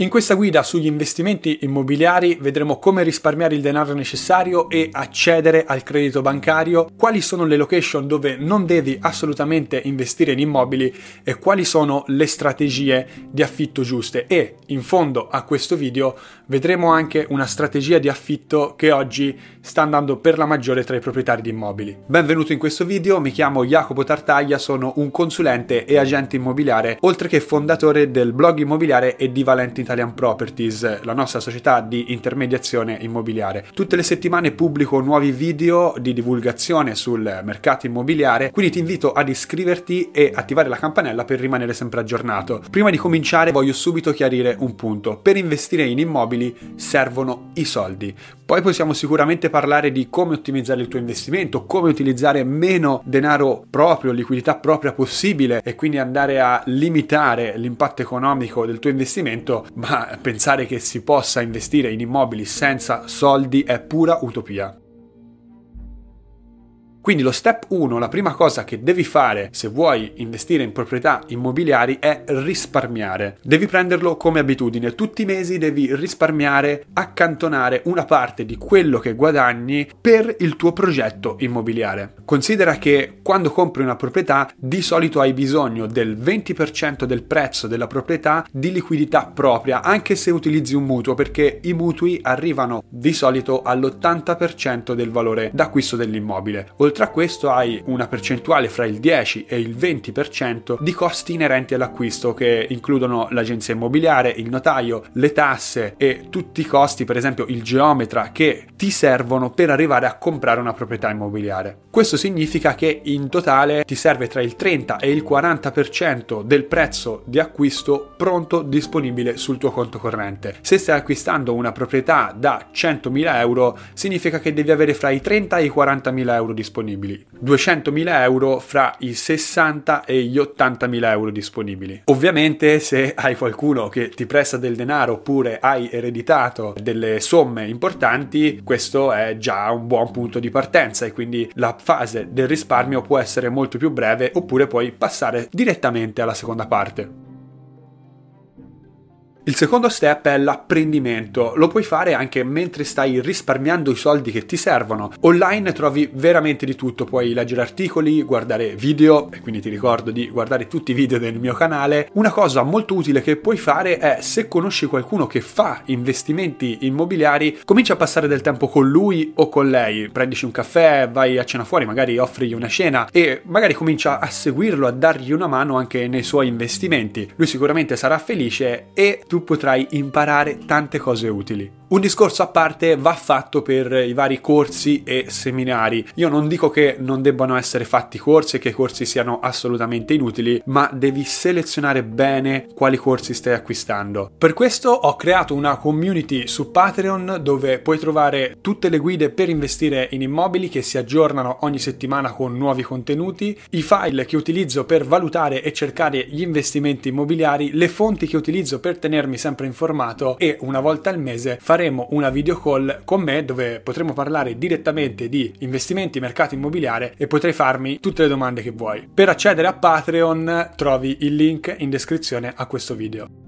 In questa guida sugli investimenti immobiliari vedremo come risparmiare il denaro necessario e accedere al credito bancario, quali sono le location dove non devi assolutamente investire in immobili e quali sono le strategie di affitto giuste e in fondo a questo video vedremo anche una strategia di affitto che oggi sta andando per la maggiore tra i proprietari di immobili. Benvenuto in questo video, mi chiamo Jacopo Tartaglia, sono un consulente e agente immobiliare, oltre che fondatore del blog immobiliare e di Valenti Italian Properties, la nostra società di intermediazione immobiliare. Tutte le settimane pubblico nuovi video di divulgazione sul mercato immobiliare, quindi ti invito ad iscriverti e attivare la campanella per rimanere sempre aggiornato. Prima di cominciare voglio subito chiarire un punto. Per investire in immobili servono i soldi. Poi possiamo sicuramente parlare di come ottimizzare il tuo investimento, come utilizzare meno denaro proprio, liquidità propria possibile e quindi andare a limitare l'impatto economico del tuo investimento, ma pensare che si possa investire in immobili senza soldi è pura utopia. Quindi lo step 1, la prima cosa che devi fare se vuoi investire in proprietà immobiliari è risparmiare. Devi prenderlo come abitudine, tutti i mesi devi risparmiare, accantonare una parte di quello che guadagni per il tuo progetto immobiliare. Considera che quando compri una proprietà di solito hai bisogno del 20% del prezzo della proprietà di liquidità propria, anche se utilizzi un mutuo, perché i mutui arrivano di solito all'80% del valore d'acquisto dell'immobile. Oltre Oltre questo hai una percentuale fra il 10 e il 20% di costi inerenti all'acquisto che includono l'agenzia immobiliare, il notaio, le tasse e tutti i costi, per esempio il geometra, che ti servono per arrivare a comprare una proprietà immobiliare. Questo significa che in totale ti serve tra il 30 e il 40% del prezzo di acquisto pronto disponibile sul tuo conto corrente. Se stai acquistando una proprietà da 100.000 euro, significa che devi avere fra i 30 e i 40.000 euro disponibili disponibili, 200.000 euro fra i 60 e gli 80.000 euro disponibili. Ovviamente se hai qualcuno che ti presta del denaro oppure hai ereditato delle somme importanti, questo è già un buon punto di partenza e quindi la fase del risparmio può essere molto più breve oppure puoi passare direttamente alla seconda parte. Il secondo step è l'apprendimento. Lo puoi fare anche mentre stai risparmiando i soldi che ti servono. Online trovi veramente di tutto, puoi leggere articoli, guardare video, e quindi ti ricordo di guardare tutti i video del mio canale. Una cosa molto utile che puoi fare è se conosci qualcuno che fa investimenti immobiliari, comincia a passare del tempo con lui o con lei. Prendici un caffè, vai a cena fuori, magari offrigli una cena e magari comincia a seguirlo, a dargli una mano anche nei suoi investimenti. Lui sicuramente sarà felice e tu potrai imparare tante cose utili. Un discorso a parte va fatto per i vari corsi e seminari. Io non dico che non debbano essere fatti corsi e che i corsi siano assolutamente inutili, ma devi selezionare bene quali corsi stai acquistando. Per questo ho creato una community su Patreon dove puoi trovare tutte le guide per investire in immobili che si aggiornano ogni settimana con nuovi contenuti, i file che utilizzo per valutare e cercare gli investimenti immobiliari, le fonti che utilizzo per tenermi sempre informato e una volta al mese fare faremo una video call con me dove potremo parlare direttamente di investimenti, mercato immobiliare e potrai farmi tutte le domande che vuoi. Per accedere a Patreon trovi il link in descrizione a questo video.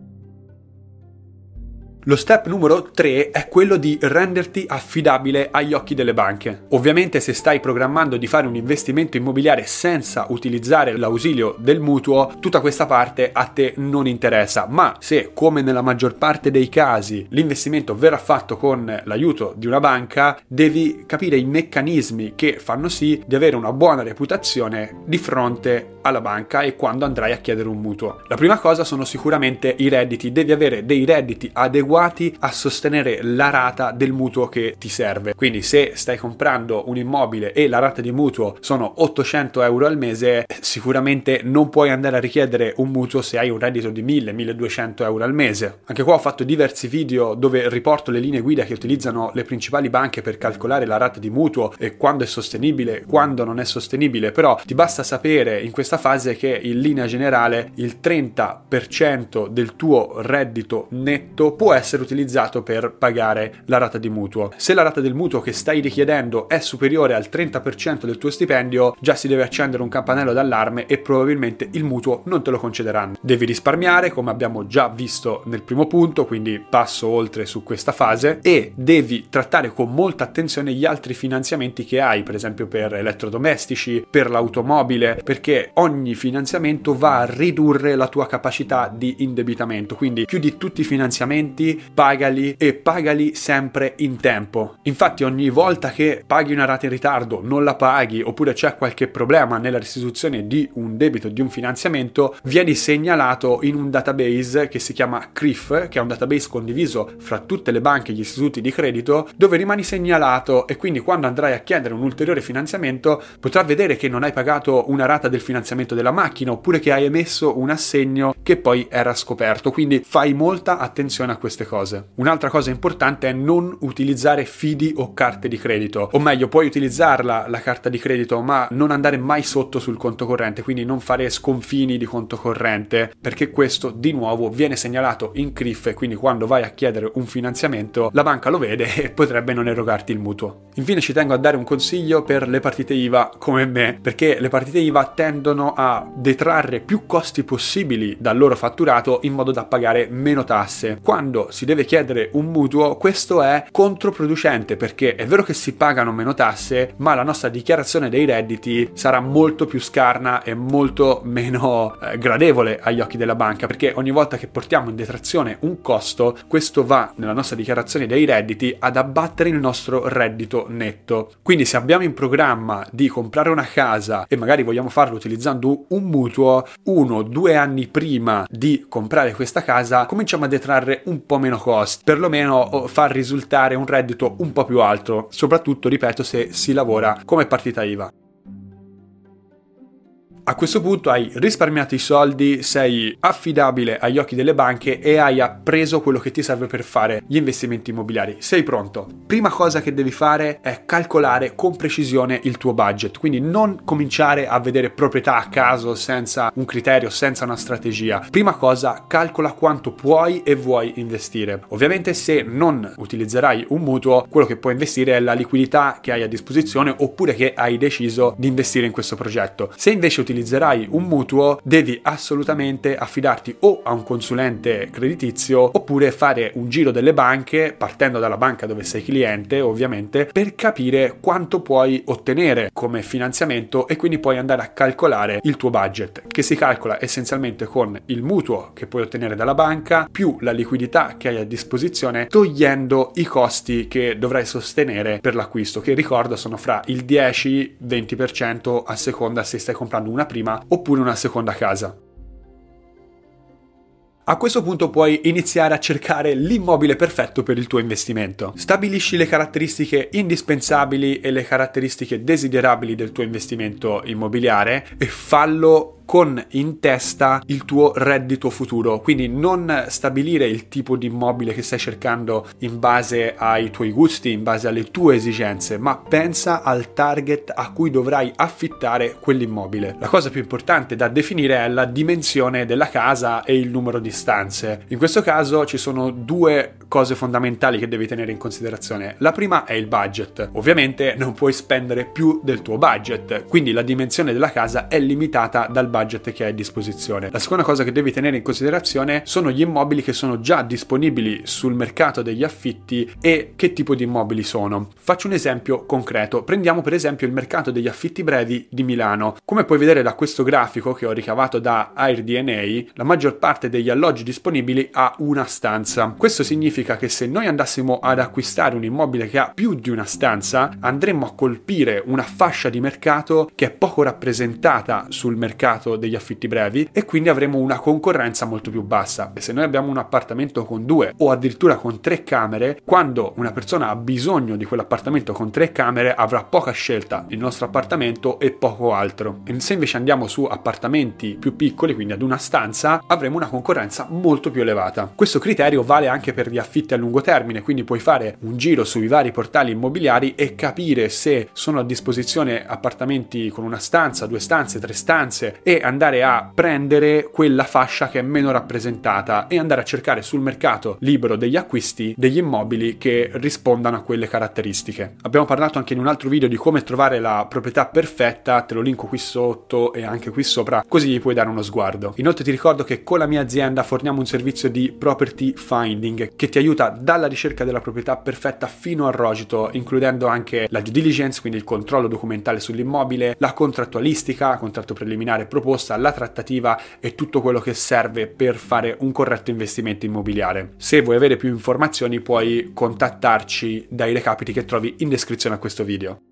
Lo step numero 3 è quello di renderti affidabile agli occhi delle banche. Ovviamente se stai programmando di fare un investimento immobiliare senza utilizzare l'ausilio del mutuo, tutta questa parte a te non interessa, ma se come nella maggior parte dei casi l'investimento verrà fatto con l'aiuto di una banca, devi capire i meccanismi che fanno sì di avere una buona reputazione di fronte alla banca e quando andrai a chiedere un mutuo. La prima cosa sono sicuramente i redditi, devi avere dei redditi adeguati adeguati a sostenere la rata del mutuo che ti serve. Quindi se stai comprando un immobile e la rata di mutuo sono 800 euro al mese, sicuramente non puoi andare a richiedere un mutuo se hai un reddito di 1000-1200 euro al mese. Anche qua ho fatto diversi video dove riporto le linee guida che utilizzano le principali banche per calcolare la rata di mutuo e quando è sostenibile, quando non è sostenibile, però ti basta sapere in questa fase che in linea generale il 30% del tuo reddito netto può essere essere utilizzato per pagare la rata di mutuo. Se la rata del mutuo che stai richiedendo è superiore al 30% del tuo stipendio, già si deve accendere un campanello d'allarme e probabilmente il mutuo non te lo concederanno. Devi risparmiare, come abbiamo già visto nel primo punto, quindi passo oltre su questa fase e devi trattare con molta attenzione gli altri finanziamenti che hai, per esempio per elettrodomestici, per l'automobile, perché ogni finanziamento va a ridurre la tua capacità di indebitamento. Quindi più di tutti i finanziamenti pagali e pagali sempre in tempo. Infatti ogni volta che paghi una rata in ritardo, non la paghi oppure c'è qualche problema nella restituzione di un debito, di un finanziamento, vieni segnalato in un database che si chiama CRIF, che è un database condiviso fra tutte le banche e gli istituti di credito, dove rimani segnalato e quindi quando andrai a chiedere un ulteriore finanziamento potrà vedere che non hai pagato una rata del finanziamento della macchina oppure che hai emesso un assegno che poi era scoperto. Quindi fai molta attenzione a queste cose. Un'altra cosa importante è non utilizzare fidi o carte di credito, o meglio, puoi utilizzarla la carta di credito, ma non andare mai sotto sul conto corrente, quindi non fare sconfini di conto corrente, perché questo di nuovo viene segnalato in CRIF e quindi quando vai a chiedere un finanziamento la banca lo vede e potrebbe non erogarti il mutuo. Infine ci tengo a dare un consiglio per le partite IVA come me, perché le partite IVA tendono a detrarre più costi possibili dal loro fatturato in modo da pagare meno tasse. Quando si deve chiedere un mutuo, questo è controproducente perché è vero che si pagano meno tasse, ma la nostra dichiarazione dei redditi sarà molto più scarna e molto meno eh, gradevole agli occhi della banca, perché ogni volta che portiamo in detrazione un costo, questo va nella nostra dichiarazione dei redditi ad abbattere il nostro reddito netto. Quindi se abbiamo in programma di comprare una casa e magari vogliamo farlo utilizzando un mutuo, uno o due anni prima di comprare questa casa, cominciamo a detrarre un po' meno costi, perlomeno far risultare un reddito un po' più alto, soprattutto, ripeto, se si lavora come partita IVA. A questo punto hai risparmiato i soldi, sei affidabile agli occhi delle banche e hai appreso quello che ti serve per fare gli investimenti immobiliari. Sei pronto. Prima cosa che devi fare è calcolare con precisione il tuo budget, quindi non cominciare a vedere proprietà a caso senza un criterio, senza una strategia. Prima cosa, calcola quanto puoi e vuoi investire. Ovviamente se non utilizzerai un mutuo, quello che puoi investire è la liquidità che hai a disposizione oppure che hai deciso di investire in questo progetto. Se invece utilizzi utilizzerai un mutuo, devi assolutamente affidarti o a un consulente creditizio oppure fare un giro delle banche, partendo dalla banca dove sei cliente, ovviamente, per capire quanto puoi ottenere come finanziamento e quindi puoi andare a calcolare il tuo budget, che si calcola essenzialmente con il mutuo che puoi ottenere dalla banca più la liquidità che hai a disposizione, togliendo i costi che dovrai sostenere per l'acquisto, che ricordo sono fra il 10-20% a seconda se stai comprando una prima oppure una seconda casa. A questo punto puoi iniziare a cercare l'immobile perfetto per il tuo investimento. Stabilisci le caratteristiche indispensabili e le caratteristiche desiderabili del tuo investimento immobiliare e fallo con in testa il tuo reddito futuro, quindi non stabilire il tipo di immobile che stai cercando in base ai tuoi gusti, in base alle tue esigenze, ma pensa al target a cui dovrai affittare quell'immobile. La cosa più importante da definire è la dimensione della casa e il numero di stanze. In questo caso ci sono due cose fondamentali che devi tenere in considerazione. La prima è il budget. Ovviamente non puoi spendere più del tuo budget, quindi la dimensione della casa è limitata dal budget budget che hai a disposizione. La seconda cosa che devi tenere in considerazione sono gli immobili che sono già disponibili sul mercato degli affitti e che tipo di immobili sono. Faccio un esempio concreto. Prendiamo per esempio il mercato degli affitti brevi di Milano. Come puoi vedere da questo grafico che ho ricavato da AirDNA, la maggior parte degli alloggi disponibili ha una stanza. Questo significa che se noi andassimo ad acquistare un immobile che ha più di una stanza, andremmo a colpire una fascia di mercato che è poco rappresentata sul mercato mercato degli affitti brevi e quindi avremo una concorrenza molto più bassa. E se noi abbiamo un appartamento con due o addirittura con tre camere, quando una persona ha bisogno di quell'appartamento con tre camere avrà poca scelta, il nostro appartamento e poco altro. E se invece andiamo su appartamenti più piccoli, quindi ad una stanza, avremo una concorrenza molto più elevata. Questo criterio vale anche per gli affitti a lungo termine, quindi puoi fare un giro sui vari portali immobiliari e capire se sono a disposizione appartamenti con una stanza, due stanze, tre stanze e andare a prendere quella fascia che è meno rappresentata e andare a cercare sul mercato libero degli acquisti degli immobili che rispondano a quelle caratteristiche. Abbiamo parlato anche in un altro video di come trovare la proprietà perfetta, te lo linko qui sotto e anche qui sopra, così gli puoi dare uno sguardo. Inoltre ti ricordo che con la mia azienda forniamo un servizio di property finding che ti aiuta dalla ricerca della proprietà perfetta fino al rogito, includendo anche la due diligence, quindi il controllo documentale sull'immobile, la contrattualistica, contratto preliminare proposta, la trattativa e tutto quello che serve per fare un corretto investimento immobiliare. Se vuoi avere più informazioni puoi contattarci dai recapiti che trovi in descrizione a questo video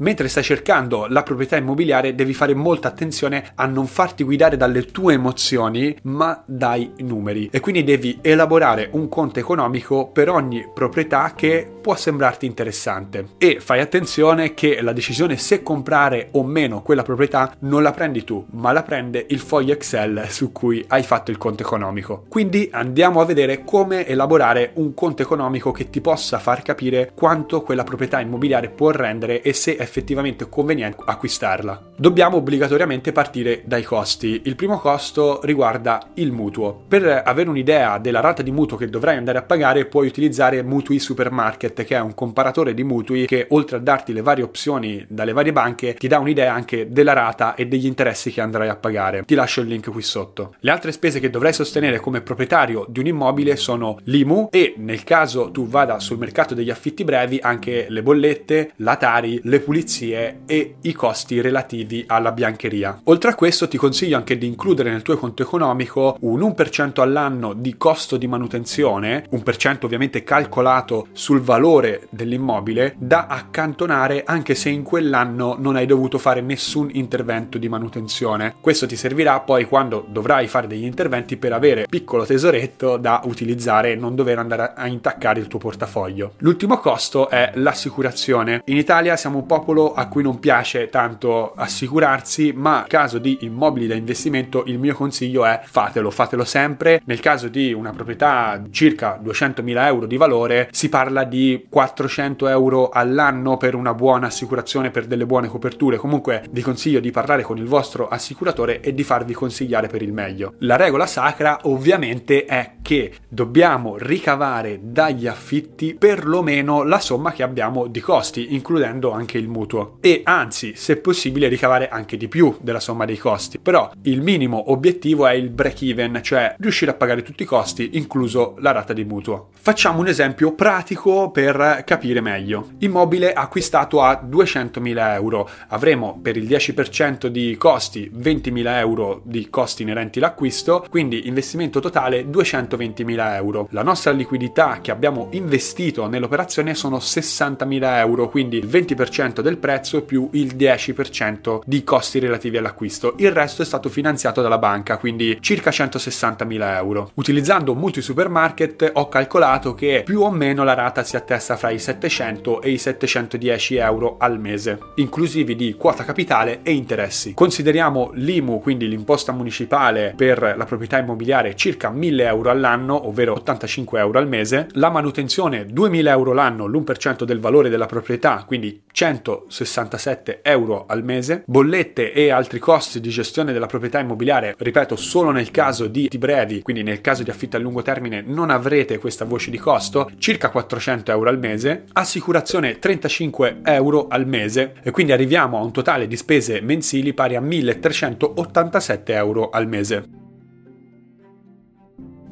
mentre stai cercando la proprietà immobiliare devi fare molta attenzione a non farti guidare dalle tue emozioni ma dai numeri. E quindi devi elaborare un conto economico per ogni proprietà che può sembrarti interessante. E fai attenzione che la decisione se comprare o meno quella proprietà non la prendi tu ma la prende il foglio Excel su cui hai fatto il conto economico. Quindi andiamo a vedere come elaborare un conto economico che ti possa far capire quanto quella proprietà immobiliare può rendere e se è effettivamente conveniente acquistarla. Dobbiamo obbligatoriamente partire dai costi. Il primo costo riguarda il mutuo. Per avere un'idea della rata di mutuo che dovrai andare a pagare puoi utilizzare Mutui Supermarket che è un comparatore di mutui che oltre a darti le varie opzioni dalle varie banche ti dà un'idea anche della rata e degli interessi che andrai a pagare. Ti lascio il link qui sotto. Le altre spese che dovrai sostenere come proprietario di un immobile sono l'IMU e nel caso tu vada sul mercato degli affitti brevi anche le bollette, la Tari, le pulizie pulizie e i costi relativi alla biancheria. Oltre a questo ti consiglio anche di includere nel tuo conto economico un 1% all'anno di costo di manutenzione, 1% ovviamente calcolato sul valore dell'immobile, da accantonare anche se in quell'anno non hai dovuto fare nessun intervento di manutenzione. Questo ti servirà poi quando dovrai fare degli interventi per avere piccolo tesoretto da utilizzare e non dover andare a intaccare il tuo portafoglio. L'ultimo costo è l'assicurazione. In Italia siamo un popolo popolo a cui non piace tanto assicurarsi, ma in caso di immobili da investimento il mio consiglio è fatelo, fatelo sempre. Nel caso di una proprietà circa 200.000 euro di valore si parla di 400 euro all'anno per una buona assicurazione, per delle buone coperture. Comunque vi consiglio di parlare con il vostro assicuratore e di farvi consigliare per il meglio. La regola sacra ovviamente è che dobbiamo ricavare dagli affitti perlomeno la somma che abbiamo di costi, includendo anche il mutuo e anzi, se possibile, ricavare anche di più della somma dei costi. Però il minimo obiettivo è il break even, cioè riuscire a pagare tutti i costi, incluso la rata di mutuo. Facciamo un esempio pratico per capire meglio. Immobile acquistato a 200.000 euro. Avremo per il 10% di costi 20.000 euro di costi inerenti all'acquisto, quindi investimento totale 220.000 euro. La nostra liquidità che abbiamo investito nell'operazione sono 60.000 euro, quindi il 20% del del prezzo più il 10% di costi relativi all'acquisto. Il resto è stato finanziato dalla banca, quindi circa 160.000 euro. Utilizzando Multi Supermarket ho calcolato che più o meno la rata si attesta fra i 700 e i 710 euro al mese, inclusivi di quota capitale e interessi. Consideriamo l'IMU, quindi l'imposta municipale per la proprietà immobiliare, circa 1000 euro all'anno, ovvero 85 euro al mese, la manutenzione 2000 euro l'anno, l'1% del valore della proprietà, quindi 100 67 euro al mese, bollette e altri costi di gestione della proprietà immobiliare, ripeto, solo nel caso di brevi, quindi nel caso di affitto a lungo termine non avrete questa voce di costo, circa 400 euro al mese, assicurazione 35 euro al mese. E quindi arriviamo a un totale di spese mensili pari a 1387 euro al mese.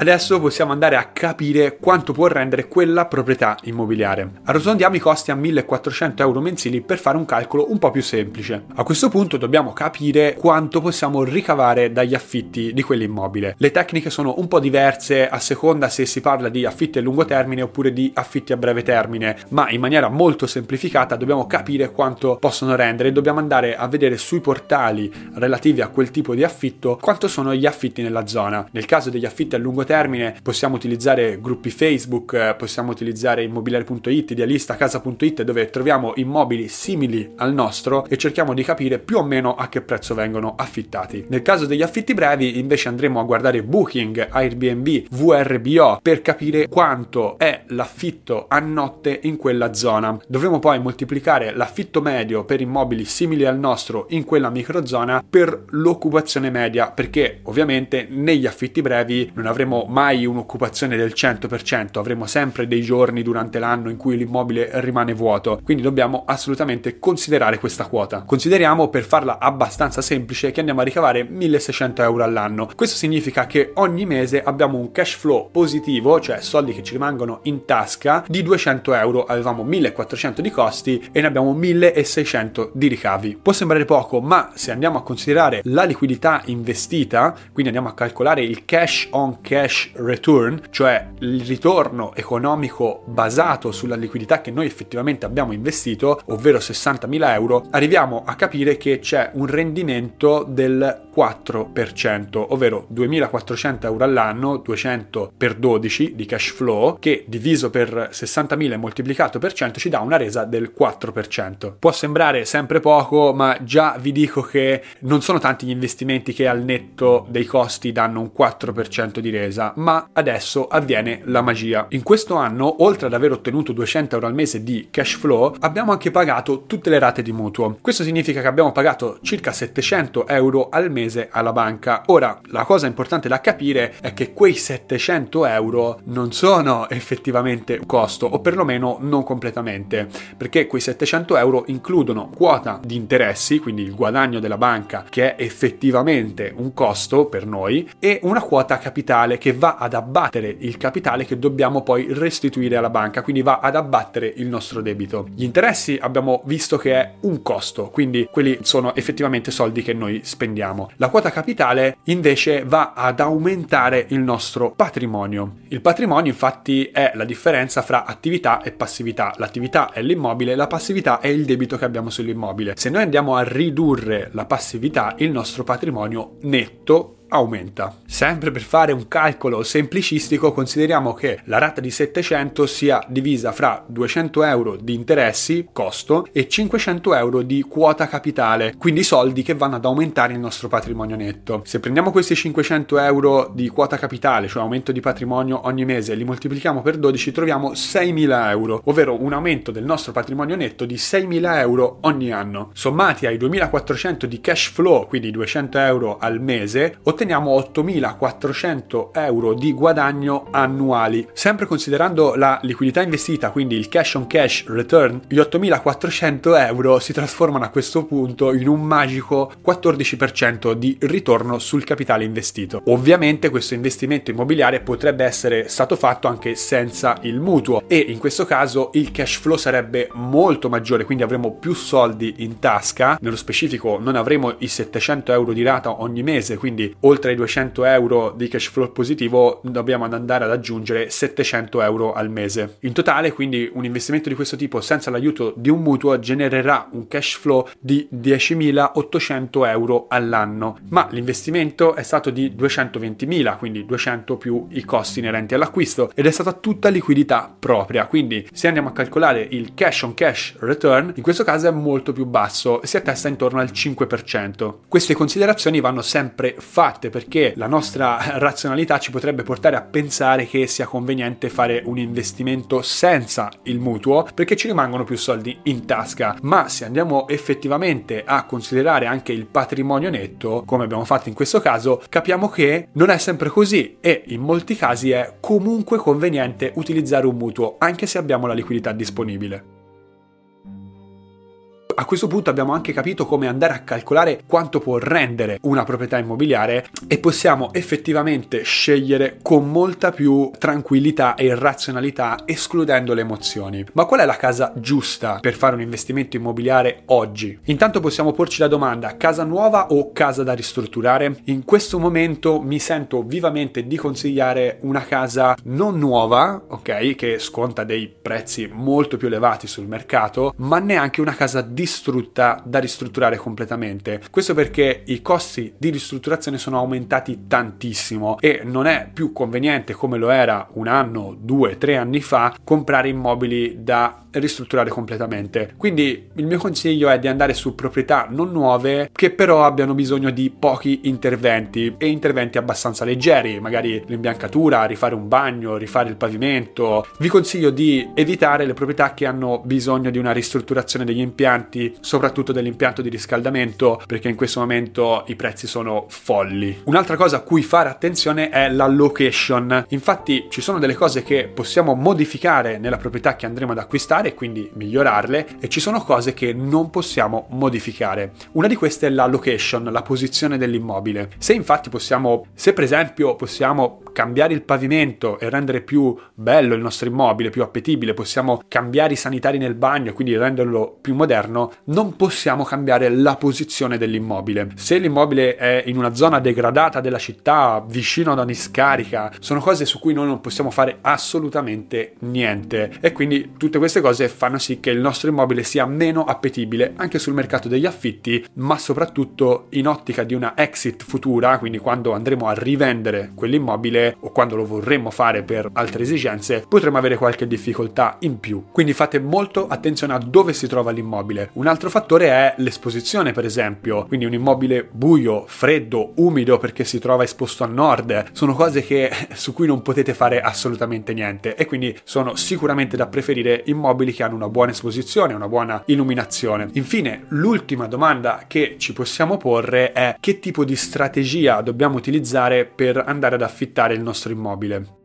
Adesso possiamo andare a capire quanto può rendere quella proprietà immobiliare. Arrotondiamo i costi a 1400 euro mensili per fare un calcolo un po' più semplice. A questo punto dobbiamo capire quanto possiamo ricavare dagli affitti di quell'immobile. Le tecniche sono un po' diverse a seconda se si parla di affitti a lungo termine oppure di affitti a breve termine, ma in maniera molto semplificata dobbiamo capire quanto possono rendere e dobbiamo andare a vedere sui portali relativi a quel tipo di affitto quanto sono gli affitti nella zona. Nel caso degli affitti a lungo termine termine possiamo utilizzare gruppi Facebook, eh, possiamo utilizzare immobiliare.it, idealista, casa.it dove troviamo immobili simili al nostro e cerchiamo di capire più o meno a che prezzo vengono affittati. Nel caso degli affitti brevi invece andremo a guardare Booking, Airbnb, VRBO per capire quanto è l'affitto a notte in quella zona. Dovremo poi moltiplicare l'affitto medio per immobili simili al nostro in quella microzona per l'occupazione media perché ovviamente negli affitti brevi non avremo mai un'occupazione del 100%, avremo sempre dei giorni durante l'anno in cui l'immobile rimane vuoto, quindi dobbiamo assolutamente considerare questa quota. Consideriamo per farla abbastanza semplice che andiamo a ricavare 1600 euro all'anno. Questo significa che ogni mese abbiamo un cash flow positivo, cioè soldi che ci rimangono in tasca, di 200 euro. Avevamo 1400 di costi e ne abbiamo 1600 di ricavi. Può sembrare poco, ma se andiamo a considerare la liquidità investita, quindi andiamo a calcolare il cash on cash return, cioè il ritorno economico basato sulla liquidità che noi effettivamente abbiamo investito, ovvero 60.000 euro, arriviamo a capire che c'è un rendimento del 4%, ovvero 2.400 euro all'anno, 200 per 12 di cash flow, che diviso per 60.000 e moltiplicato per 100 ci dà una resa del 4%. Può sembrare sempre poco, ma già vi dico che non sono tanti gli investimenti che al netto dei costi danno un 4% di resa, ma adesso avviene la magia. In questo anno, oltre ad aver ottenuto 200 euro al mese di cash flow, abbiamo anche pagato tutte le rate di mutuo. Questo significa che abbiamo pagato circa 700 euro al mese alla banca. Ora, la cosa importante da capire è che quei 700 euro non sono effettivamente un costo, o perlomeno non completamente, perché quei 700 euro includono quota di interessi, quindi il guadagno della banca che è effettivamente un costo per noi, e una quota capitale che va ad abbattere il capitale che dobbiamo poi restituire alla banca, quindi va ad abbattere il nostro debito. Gli interessi abbiamo visto che è un costo, quindi quelli sono effettivamente soldi che noi spendiamo. La quota capitale invece va ad aumentare il nostro patrimonio. Il patrimonio infatti è la differenza fra attività e passività. L'attività è l'immobile, la passività è il debito che abbiamo sull'immobile. Se noi andiamo a ridurre la passività, il nostro patrimonio netto aumenta. Sempre per fare un calcolo semplicistico consideriamo che la rata di 700 sia divisa fra 200 euro di interessi, costo, e 500 euro di quota capitale, quindi soldi che vanno ad aumentare il nostro patrimonio netto. Se prendiamo questi 500 euro di quota capitale, cioè aumento di patrimonio ogni mese, e li moltiplichiamo per 12 troviamo 6.000 euro, ovvero un aumento del nostro patrimonio netto di 6.000 euro ogni anno. Sommati ai 2.400 di cash flow, quindi 200 euro al mese, otteniamo 8.400 euro di guadagno annuali. Sempre considerando la liquidità investita, quindi il cash on cash return, gli 8.400 euro si trasformano a questo punto in un magico 14% di ritorno sul capitale investito. Ovviamente questo investimento immobiliare potrebbe essere stato fatto anche senza il mutuo e in questo caso il cash flow sarebbe molto maggiore, quindi avremo più soldi in tasca, nello specifico non avremo i 700 euro di rata ogni mese, quindi oltre ai 200 euro di cash flow positivo dobbiamo andare ad aggiungere 700 euro al mese. In totale quindi un investimento di questo tipo senza l'aiuto di un mutuo genererà un cash flow di 10.800 euro all'anno, ma l'investimento è stato di 220.000, quindi 200 più i costi inerenti all'acquisto ed è stata tutta liquidità propria, quindi se andiamo a calcolare il cash on cash return, in questo caso è molto più basso, si attesta intorno al 5%. Queste considerazioni vanno sempre fatte perché la nostra razionalità ci potrebbe portare a pensare che sia conveniente fare un investimento senza il mutuo perché ci rimangono più soldi in tasca, ma se andiamo effettivamente a considerare anche il patrimonio netto, come abbiamo fatto in questo caso, capiamo che non è sempre così e in molti casi è comunque conveniente utilizzare un mutuo anche se abbiamo la liquidità disponibile a questo punto abbiamo anche capito come andare a calcolare quanto può rendere una proprietà immobiliare e possiamo effettivamente scegliere con molta più tranquillità e razionalità escludendo le emozioni. Ma qual è la casa giusta per fare un investimento immobiliare oggi? Intanto possiamo porci la domanda casa nuova o casa da ristrutturare? In questo momento mi sento vivamente di consigliare una casa non nuova, ok, che sconta dei prezzi molto più elevati sul mercato, ma neanche una casa di distrutta da ristrutturare completamente. Questo perché i costi di ristrutturazione sono aumentati tantissimo e non è più conveniente come lo era un anno, due, tre anni fa comprare immobili da ristrutturare completamente. Quindi il mio consiglio è di andare su proprietà non nuove che però abbiano bisogno di pochi interventi e interventi abbastanza leggeri, magari l'imbiancatura, rifare un bagno, rifare il pavimento. Vi consiglio di evitare le proprietà che hanno bisogno di una ristrutturazione degli impianti, soprattutto dell'impianto di riscaldamento, perché in questo momento i prezzi sono folli. Un'altra cosa a cui fare attenzione è la location. Infatti ci sono delle cose che possiamo modificare nella proprietà che andremo ad acquistare e quindi migliorarle e ci sono cose che non possiamo modificare. Una di queste è la location, la posizione dell'immobile. Se infatti possiamo, se per esempio possiamo cambiare il pavimento e rendere più bello il nostro immobile, più appetibile, possiamo cambiare i sanitari nel bagno e quindi renderlo più moderno, non possiamo cambiare la posizione dell'immobile. Se l'immobile è in una zona degradata della città, vicino ad una discarica, sono cose su cui noi non possiamo fare assolutamente niente e quindi tutte queste cose fanno sì che il nostro immobile sia meno appetibile anche sul mercato degli affitti, ma soprattutto in ottica di una exit futura, quindi quando andremo a rivendere quell'immobile o quando lo vorremmo fare per altre esigenze, potremmo avere qualche difficoltà in più. Quindi fate molto attenzione a dove si trova l'immobile. Un altro fattore è l'esposizione, per esempio, quindi un immobile buio, freddo, umido perché si trova esposto a nord, sono cose che, su cui non potete fare assolutamente niente e quindi sono sicuramente da preferire immobili che hanno una buona esposizione, una buona illuminazione. Infine, l'ultima domanda che ci possiamo porre è che tipo di strategia dobbiamo utilizzare per andare ad affittare il nostro immobile.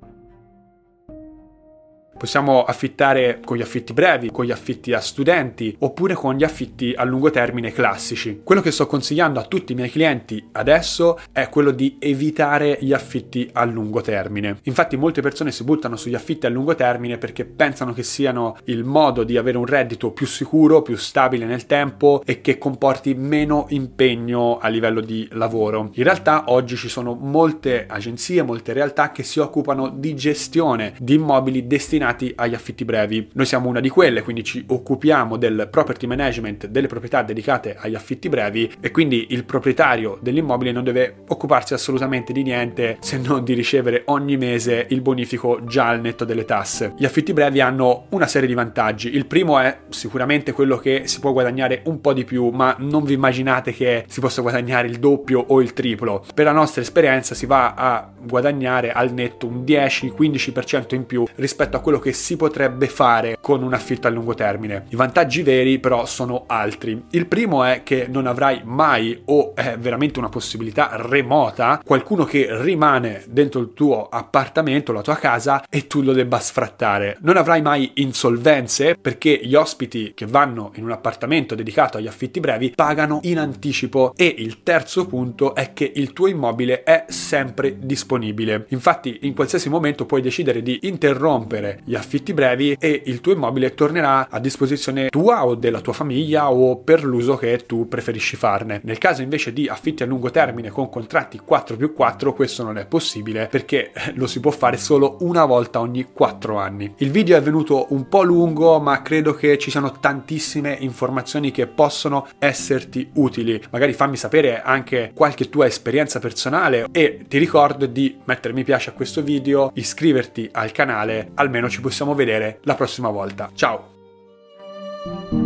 Possiamo affittare con gli affitti brevi, con gli affitti a studenti oppure con gli affitti a lungo termine classici. Quello che sto consigliando a tutti i miei clienti adesso è quello di evitare gli affitti a lungo termine. Infatti molte persone si buttano sugli affitti a lungo termine perché pensano che siano il modo di avere un reddito più sicuro, più stabile nel tempo e che comporti meno impegno a livello di lavoro. In realtà oggi ci sono molte agenzie, molte realtà che si occupano di gestione di immobili destinati destinati agli affitti brevi. Noi siamo una di quelle, quindi ci occupiamo del property management delle proprietà dedicate agli affitti brevi e quindi il proprietario dell'immobile non deve occuparsi assolutamente di niente se non di ricevere ogni mese il bonifico già al netto delle tasse. Gli affitti brevi hanno una serie di vantaggi. Il primo è sicuramente quello che si può guadagnare un po' di più, ma non vi immaginate che si possa guadagnare il doppio o il triplo. Per la nostra esperienza si va a guadagnare al netto un 10-15% in più rispetto a quello che si potrebbe fare con un affitto a lungo termine. I vantaggi veri però sono altri. Il primo è che non avrai mai o è veramente una possibilità remota qualcuno che rimane dentro il tuo appartamento, la tua casa e tu lo debba sfrattare. Non avrai mai insolvenze perché gli ospiti che vanno in un appartamento dedicato agli affitti brevi pagano in anticipo e il terzo punto è che il tuo immobile è sempre disponibile. Infatti in qualsiasi momento puoi decidere di interrompere gli affitti brevi e il tuo immobile tornerà a disposizione tua o della tua famiglia o per l'uso che tu preferisci farne. Nel caso invece di affitti a lungo termine con contratti 4 più 4 questo non è possibile perché lo si può fare solo una volta ogni 4 anni. Il video è venuto un po' lungo ma credo che ci siano tantissime informazioni che possono esserti utili. Magari fammi sapere anche qualche tua esperienza personale e ti ricordo di mettere mi piace a questo video, iscriverti al canale, almeno ci possiamo vedere la prossima volta. Ciao!